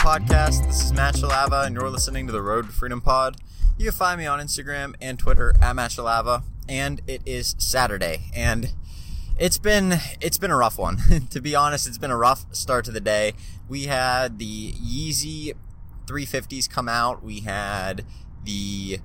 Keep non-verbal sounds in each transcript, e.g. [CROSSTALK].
podcast. This is Matt and you're listening to the Road to Freedom Pod. You can find me on Instagram and Twitter at Matt and it is Saturday, and it's been it's been a rough one. [LAUGHS] to be honest, it's been a rough start to the day. We had the Yeezy 350s come out. We had the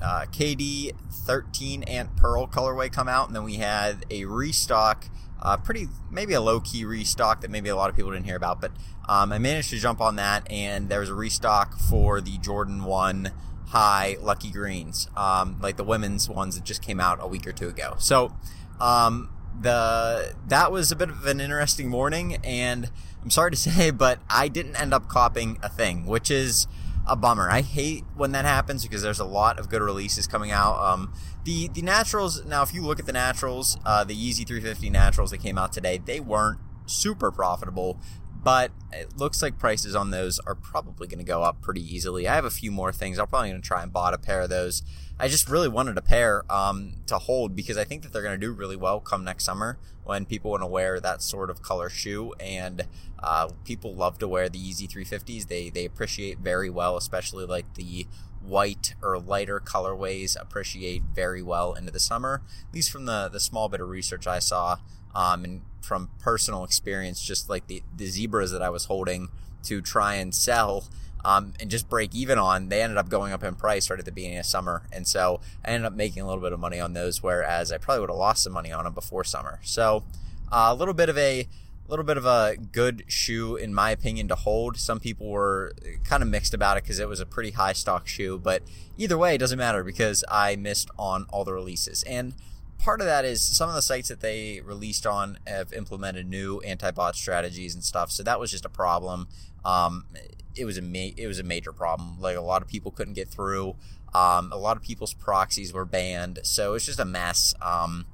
uh, KD 13 Aunt Pearl colorway come out, and then we had a restock uh, pretty maybe a low key restock that maybe a lot of people didn't hear about, but um, I managed to jump on that, and there was a restock for the Jordan One High Lucky Greens, um, like the women's ones that just came out a week or two ago. So um, the that was a bit of an interesting morning, and I'm sorry to [LAUGHS] say, but I didn't end up copying a thing, which is a bummer. I hate when that happens because there's a lot of good releases coming out. Um, the the naturals now, if you look at the naturals, uh, the Yeezy 350 naturals that came out today, they weren't super profitable, but it looks like prices on those are probably going to go up pretty easily. I have a few more things. I'm probably going to try and bought a pair of those. I just really wanted a pair um, to hold because I think that they're going to do really well come next summer when people want to wear that sort of color shoe. And uh, people love to wear the Yeezy 350s. They they appreciate very well, especially like the white or lighter colorways appreciate very well into the summer. At least from the the small bit of research I saw, um, and from personal experience, just like the the zebras that I was holding to try and sell. Um, and just break even on, they ended up going up in price right at the beginning of summer. And so I ended up making a little bit of money on those, whereas I probably would have lost some money on them before summer. So uh, a little bit of a a little bit of a good shoe, in my opinion, to hold. Some people were kind of mixed about it because it was a pretty high stock shoe, but either way, it doesn't matter because I missed on all the releases. And part of that is some of the sites that they released on have implemented new anti-bot strategies and stuff, so that was just a problem. Um, it was a ma- it was a major problem. Like a lot of people couldn't get through. Um, a lot of people's proxies were banned, so it's just a mess. Um,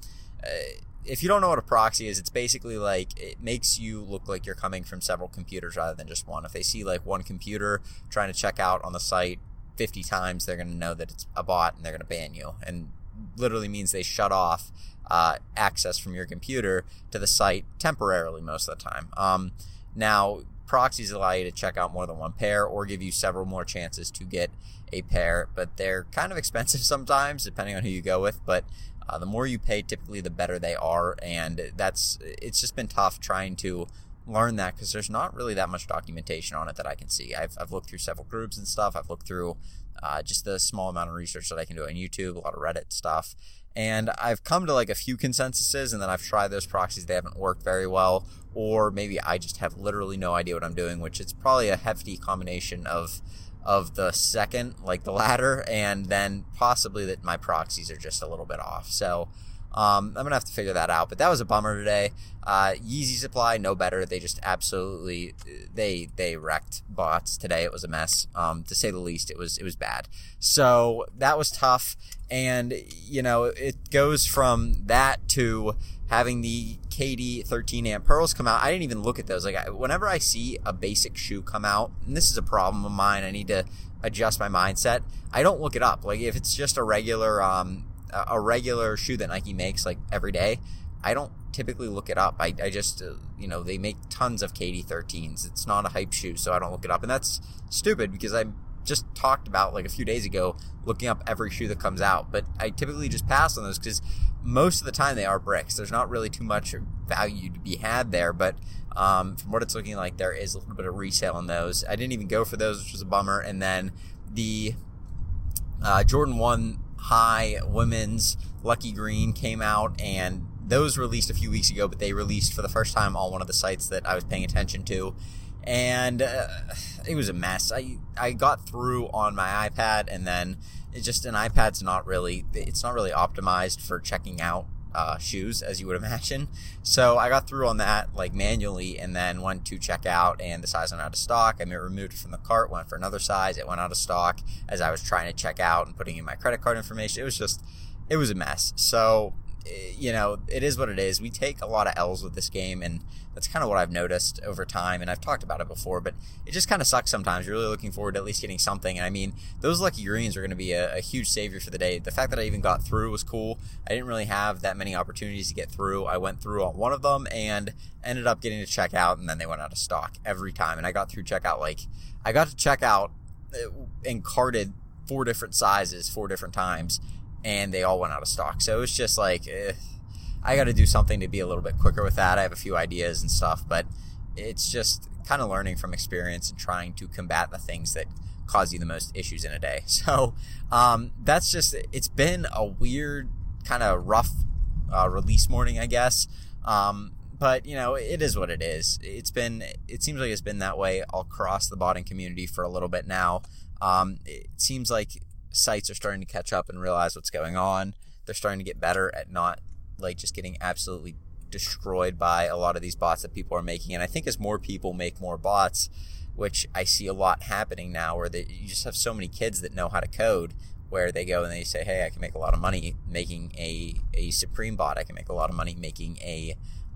uh, if you don't know what a proxy is, it's basically like it makes you look like you're coming from several computers rather than just one. If they see like one computer trying to check out on the site 50 times, they're going to know that it's a bot and they're going to ban you. And literally means they shut off uh, access from your computer to the site temporarily most of the time. Um, now, proxies allow you to check out more than one pair or give you several more chances to get a pair, but they're kind of [LAUGHS] expensive sometimes depending on who you go with. But uh, the more you pay, typically the better they are, and that's it's just been tough trying to learn that because there's not really that much documentation on it that I can see. I've, I've looked through several groups and stuff. I've looked through uh, just the small amount of research that I can do on YouTube, a lot of Reddit stuff, and I've come to like a few consensuses, and then I've tried those proxies. They haven't worked very well, or maybe I just have literally no idea what I'm doing, which it's probably a hefty combination of of the second, like the latter, and then possibly that my proxies are just a little bit off. So um, I'm gonna have to figure that out. But that was a bummer today. Uh, Yeezy Supply, no better. They just absolutely they they wrecked bots today. It was a mess, um, to say the least. It was it was bad. So that was tough. And you know it goes from that to having the KD 13 Aunt Pearls come out. I didn't even look at those. Like I, whenever I see a basic shoe come out, and this is a problem of mine, I need to adjust my mindset. I don't look it up. Like if it's just a regular um, a regular shoe that Nike makes like every day, I don't typically look it up. I, I just, uh, you know, they make tons of KD 13s. It's not a hype shoe, so I don't look it up. And that's stupid because I just talked about like a few days ago looking up every shoe that comes out. But I typically just pass on those because most of the time they are bricks. There's not really too much value to be had there, but um, from what it's looking like, there is a little bit of resale on those. I didn't even go for those, which was a bummer. And then the uh, Jordan 1 High Women's Lucky Green came out, and those released a few weeks ago, but they released for the first time on one of the sites that I was paying attention to. And uh, it was a mess. I I got through on my iPad, and then it's just an iPad's not really it's not really optimized for checking out uh, shoes, as you would [LAUGHS] imagine. So I got through on that like manually, and then went to check out, and the size went out of stock. I removed it from the cart, went for another size, it went out of stock as I was trying to check out and putting in my credit card information. It was just, it was a mess. So you know, it is what it is. We take a lot of L's with this game, and that's kind of what I've noticed over time. And I've talked about it before, but it just kind of sucks sometimes. You're really looking forward to at least getting something. And I mean, those lucky greens are going to be a, a, huge savior for the day. The fact that I even got through was cool. I didn't really have that many opportunities to get through. I went through on one of them and ended up getting to check out, and then they went out of stock every time. And I got through checkout like I got to check out uh, and carded four different sizes four different times and they all went out of stock. So it was just like, eh, I got to do something to be a little bit quicker with that. I have a few ideas and stuff, but it's just kind of learning from experience and trying to combat the things that cause you the most issues in a day. [LAUGHS] So um, that's just, it's been a weird, kind of rough uh, release morning, I guess. Um, but you know, it is what it is. It's been, it seems like it's been that way across the botting community for a little bit now. Um, it seems like sites are starting to catch up and realize what's going on. They're starting to get better at not like just getting absolutely destroyed by a lot of these bots that people are making. And I think as more people make more bots, which I see a lot happening now, where they, you just have so many kids that know how to code, where they go and they say, "Hey, I can make a lot of money making a a Supreme bot. I can make a lot of money making a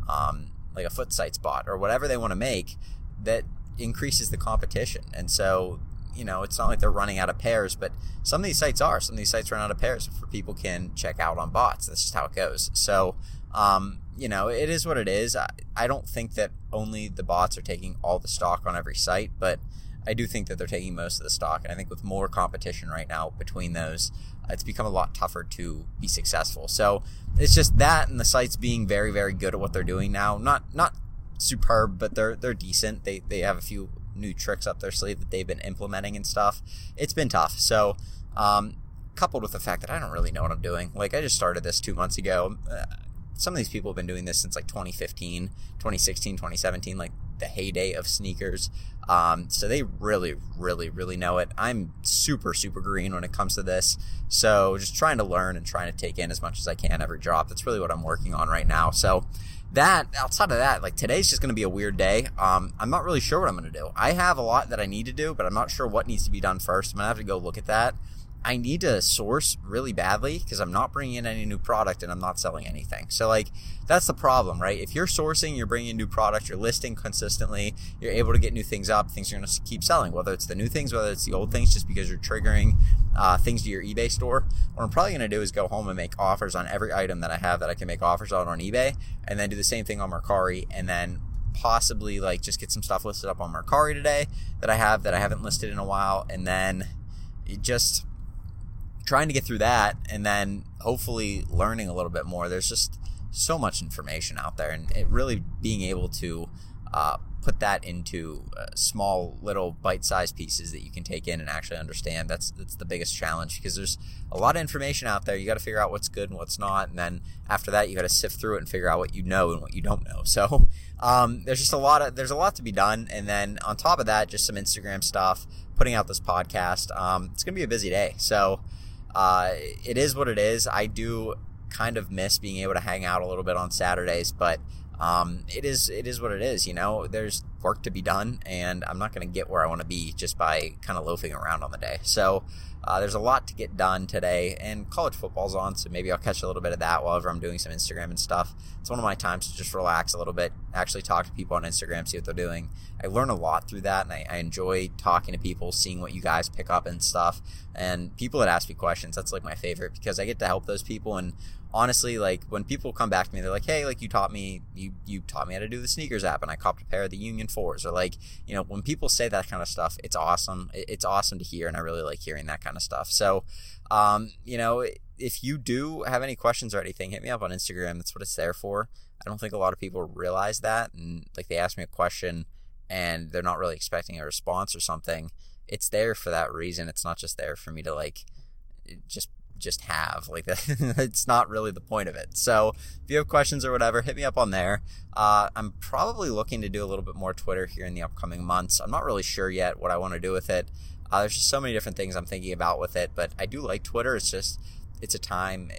um, like a Foot Sites bot or whatever they want to make." That increases the competition, and so you know, it's not like they're running out of pairs, but some of these sites are. Some of these sites run out of pairs for people can check out on bots. That's just how it goes. So, um, you know, it is what it is. I, I don't think that only the bots are taking all the stock on every site, but I do think that they're taking most of the stock. And I think with more competition right now between those, it's become a lot tougher to be successful. So it's just that and the sites being very, very good at what they're doing now. Not not superb, but they're they're decent. They they have a few new tricks up their sleeve that they've been implementing and stuff. It's been tough. So, um, coupled with the fact that I don't really know what I'm doing. Like, I just started this two months ago. Uh, some of these people have been doing this since like 2015, 2016, 2017, like the heyday of sneakers. Um, so they really, really, really know it. I'm super, super green when it comes to this. So just trying to learn and trying to take in as much as I can every drop. That's really what I'm working on right now. So that outside of that, like today's just going to be a weird day. Um, I'm not really sure what I'm going to do. I have a lot that I need to do, but I'm not sure what needs to be done first. I'm going to have to go look at that. I need to source really badly because I'm not bringing in any new product and I'm not selling anything. So like that's the problem, right? If you're sourcing, you're bringing in new product, you're listing consistently, you're able to get new things up, things are going to keep selling. Whether it's the new things, whether it's the old things, just because you're triggering uh, things to your eBay store. What I'm probably going to do is go home and make offers on every item that I have that I can make offers on on eBay, and then do the same thing on Mercari, and then possibly like just get some stuff listed up on Mercari today that I have that I haven't listed in a while, and then just trying to get through that and then hopefully learning a little bit more. There's just so much information out there, and it really being able to uh, put that into uh, small little bite-sized pieces that you can take in and actually understand. That's that's the biggest challenge because there's a lot of information out there. You got to figure out what's good and what's not, and then after that, you got to sift through it and figure out what you know and what you don't know. [LAUGHS] So um, there's just a lot of there's a lot to be done, and then on top of that, just some Instagram stuff, putting out this podcast. Um, it's gonna be a busy day, so uh, it is what it is. I do kind of miss being able to hang out a little bit on Saturdays, but um, it is it is what it is. You know, there's work to be done, and I'm not going to get where I want to be just by kind of loafing around on the day. So uh, there's a lot to get done today, and college football's on, so maybe I'll catch a little bit of that while I'm doing some Instagram and stuff. It's one of my times to just relax a little bit, actually talk to people on Instagram, see what they're doing. I learn a lot through that, and I, I enjoy talking to people, seeing what you guys pick up and stuff. And people that ask me questions, that's like my favorite because I get to help those people and honestly, like when people come back to me, they're like, "Hey, like you taught me, you you taught me how to do the SNKRS app, and I copped a pair of the Union fours." Or like, you know, when people say that kind of stuff, it's awesome. It's awesome to hear, and I really like hearing that kind of stuff. So, um, you know, if you do have any questions or anything, hit me up on Instagram. That's what it's there for. I don't think a lot of people realize that, and like they ask me a question and they're not really expecting a response or something. It's there for that reason. It's not just there for me to like just just have. [LAUGHS] Like it's not really the point of it. So if you have questions or whatever, hit me up on there. Uh, I'm probably looking to do a little bit more Twitter here in the upcoming months. I'm not really sure yet what I want to do with it. Uh, there's just so many different things I'm thinking about with it, but I do like Twitter. It's just it's a time.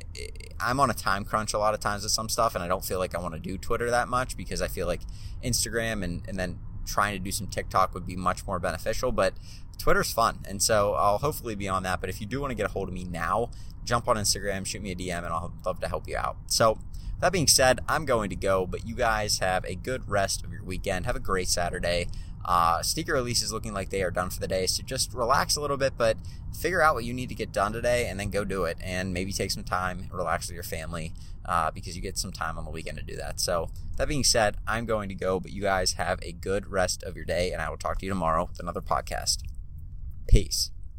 I'm on a time crunch a lot of times with some stuff, and I don't feel like I want to do Twitter that much because I feel like Instagram and and then trying to do some TikTok would be much more beneficial, but Twitter's fun. And so I'll hopefully be on that. But if you do want to get a hold of me now, jump on Instagram, shoot me a DM, and I'll love to help you out. So, that being said, I'm going to go, but you guys have a good rest of your weekend. Have a great Saturday. Uh, sneaker releases looking like they are done for the day, so just relax a little bit, but figure out what you need to get done today and then go do it. And maybe take some time, relax with your family, uh, because you get some time on the weekend to do that. So, that being said, I'm going to go, but you guys have a good rest of your day, and I will talk to you tomorrow with another podcast. Peace.